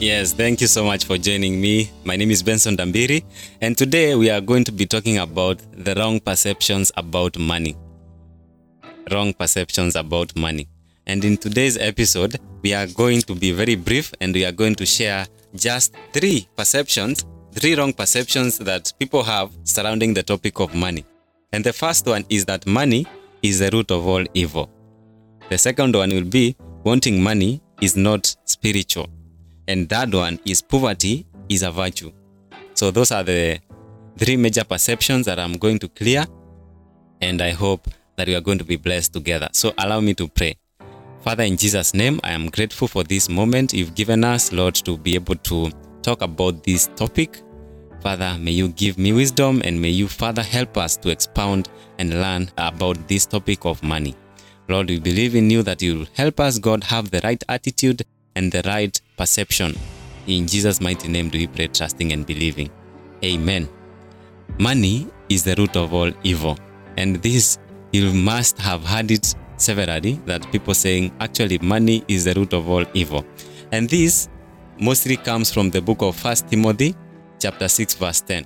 Yes, thank you so much for joining me. My name is Benson Dambiri, and today we are going to be talking about the wrong perceptions about money. Wrong perceptions about money. And in today's episode, we are going to be very brief and we are going to share just three perceptions, three wrong perceptions that people have surrounding the topic of money. And the first one is that money is the root of all evil. The second one will be wanting money is not spiritual. And third one is poverty is a virtue. So those are the three major perceptions that I'm going to clear. And I hope that we are going to be blessed together. So allow me to pray. Father, in Jesus' name, I am grateful for this moment you've given us, Lord, to be able to talk about this topic. Father, may you give me wisdom and may you, Father, help us to expound and learn about this topic of money. Lord, we believe in you that you will help us, God, have the right attitude and the right perception. In Jesus' mighty name do we pray, trusting and believing. Amen. Money is the root of all evil. And this, you must have heard it severally that people saying, actually, money is the root of all evil. And this mostly comes from the book of 1 Timothy, chapter 6, verse 10,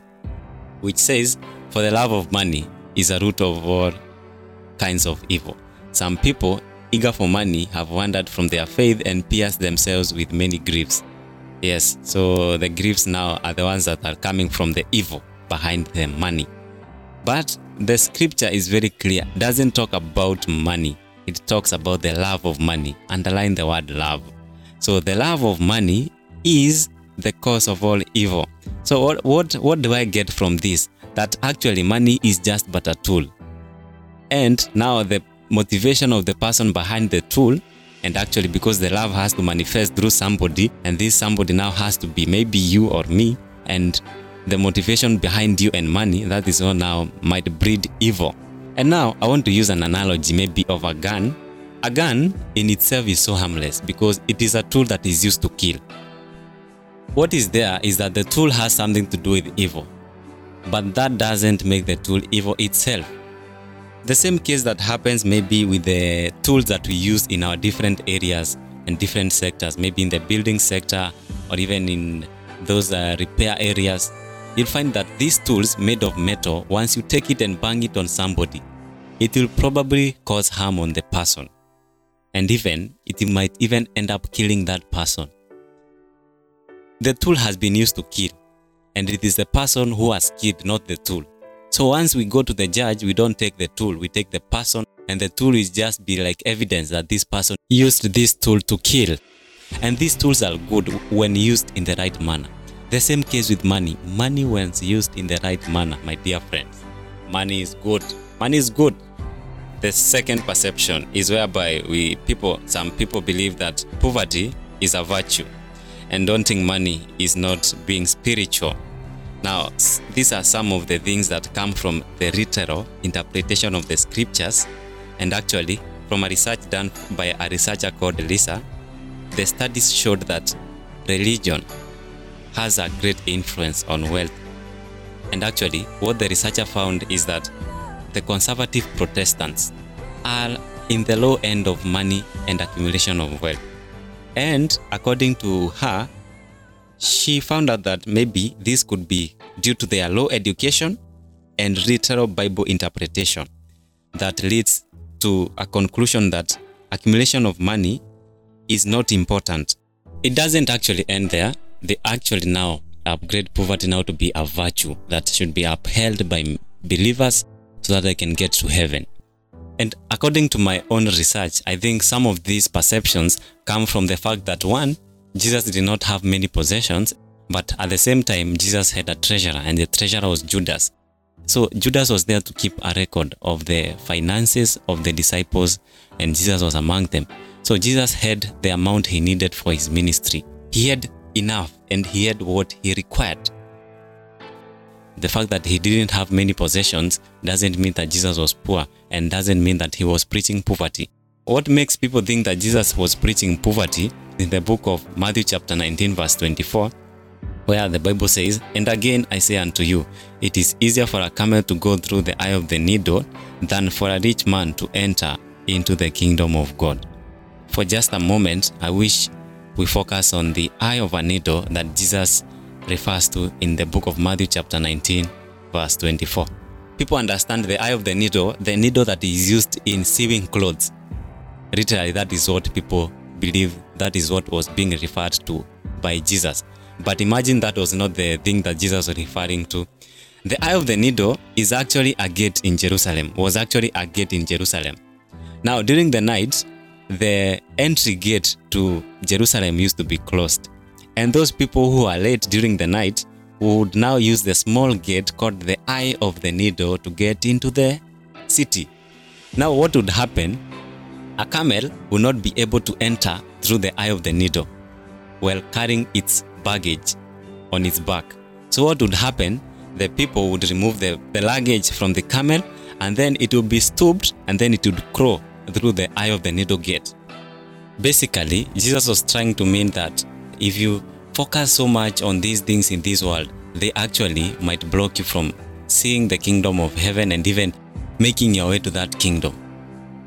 which says, For the love of money is a root of all kinds of evil. Some people eager for money have wandered from their faith and pierced themselves with many griefs. Yes, so the griefs now are the ones that are coming from the evil behind the money. But the scripture is very clear, doesn't talk about money. It talks about the love of money. Underline the word love. So the love of money is the cause of all evil. So what what what do I get from this? That actually money is just but a tool. And now the motivation of the person behind the tool and actually because the love has to manifest through somebody and this somebody now has to be maybe you or me and the motivation behind you and money that is all now might breed evil. And now i want to use an analogy maybe of a gun. A gun in itself is so harmless because it is a tool that is used to kill. What is there is that the tool has something to do with evil but that doesn't make the tool evil itself the same case that happens maybe with the tools that we use in our different areas and different sectors, maybe in the building sector or even in those uh, repair areas, you'll find that these tools made of metal, once you take it and bang it on somebody, it will probably cause harm on the person. And even, it might even end up killing that person. The tool has been used to kill, and it is the person who has killed, not the tool. So once we go to the judge, we don't take the tool, we take the person, and the tool is just be like evidence that this person used this tool to kill. And these tools are good when used in the right manner. The same case with money. Money, when used in the right manner, my dear friends, money is good. Money is good. The second perception is whereby we people, some people believe that poverty is a virtue, and wanting money is not being spiritual. Now, these are some of the things that come from the literal interpretation of the scriptures. And actually, from a research done by a researcher called Lisa, the studies showed that religion has a great influence on wealth. And actually, what the researcher found is that the conservative Protestants are in the low end of money and accumulation of wealth. And according to her, she found out that maybe this could be due to their low education and literal Bible interpretation that leads to a conclusion that accumulation of money is not important. It doesn't actually end there. They actually now upgrade poverty now to be a virtue that should be upheld by believers so that they can get to heaven. And according to my own research, I think some of these perceptions come from the fact that one, Jesus did not have many possessions, but at the same time, Jesus had a treasurer, and the treasurer was Judas. So Judas was there to keep a record of the finances of the disciples, and Jesus was among them. So Jesus had the amount he needed for his ministry. He had enough and he had what he required. The fact that he didn't have many possessions doesn't mean that Jesus was poor and doesn't mean that he was preaching poverty. What makes people think that Jesus was preaching poverty in the book of Matthew, chapter 19, verse 24, where the Bible says, And again I say unto you, it is easier for a camel to go through the eye of the needle than for a rich man to enter into the kingdom of God. For just a moment, I wish we focus on the eye of a needle that Jesus refers to in the book of Matthew, chapter 19, verse 24. People understand the eye of the needle, the needle that is used in sewing clothes. Literally, that is what people believe that is what was being referred to by Jesus. But imagine that was not the thing that Jesus was referring to. The eye of the needle is actually a gate in Jerusalem, was actually a gate in Jerusalem. Now, during the night, the entry gate to Jerusalem used to be closed. And those people who are late during the night would now use the small gate called the eye of the needle to get into the city. Now, what would happen? A camel would not be able to enter through the eye of the needle while carrying its baggage on its back. So, what would happen? The people would remove the, the luggage from the camel and then it would be stooped and then it would crawl through the eye of the needle gate. Basically, Jesus was trying to mean that if you focus so much on these things in this world, they actually might block you from seeing the kingdom of heaven and even making your way to that kingdom.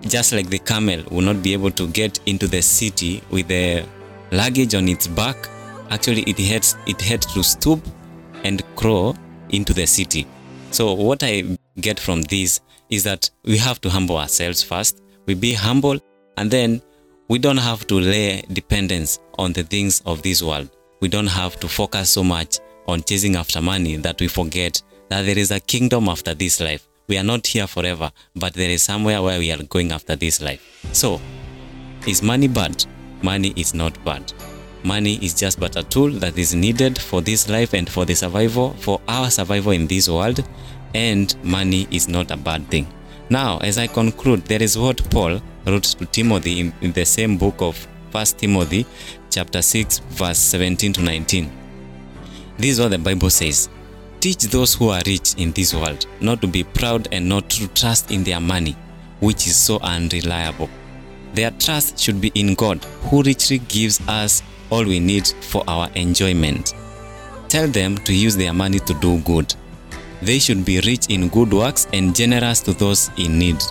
Just like the camel will not be able to get into the city with the luggage on its back, actually it had, it had to stoop and crawl into the city. So what I get from this is that we have to humble ourselves first. We be humble and then we don't have to lay dependence on the things of this world. We don't have to focus so much on chasing after money that we forget that there is a kingdom after this life. We are not here forever, but there is somewhere where we are going after this life. So, is money bad? Money is not bad. Money is just but a tool that is needed for this life and for the survival, for our survival in this world, and money is not a bad thing. Now, as I conclude, there is what Paul wrote to Timothy in, in the same book of 1 Timothy chapter 6 verse 17 to 19. This is what the Bible says. Teach those who are rich in this world not to be proud and not to trust in their money, which is so unreliable. Their trust should be in God, who richly gives us all we need for our enjoyment. Tell them to use their money to do good. They should be rich in good works and generous to those in need.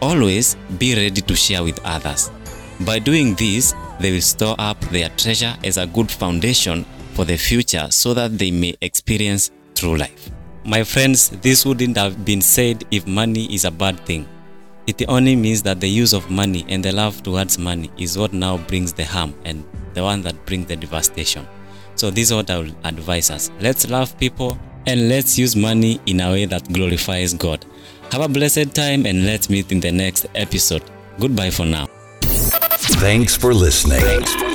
Always be ready to share with others. By doing this, they will store up their treasure as a good foundation for the future so that they may experience true life. My friends, this wouldn't have been said if money is a bad thing. It only means that the use of money and the love towards money is what now brings the harm and the one that brings the devastation. So this is what I will advise us. Let's love people and let's use money in a way that glorifies God. Have a blessed time and let's meet in the next episode. Goodbye for now. Thanks for listening.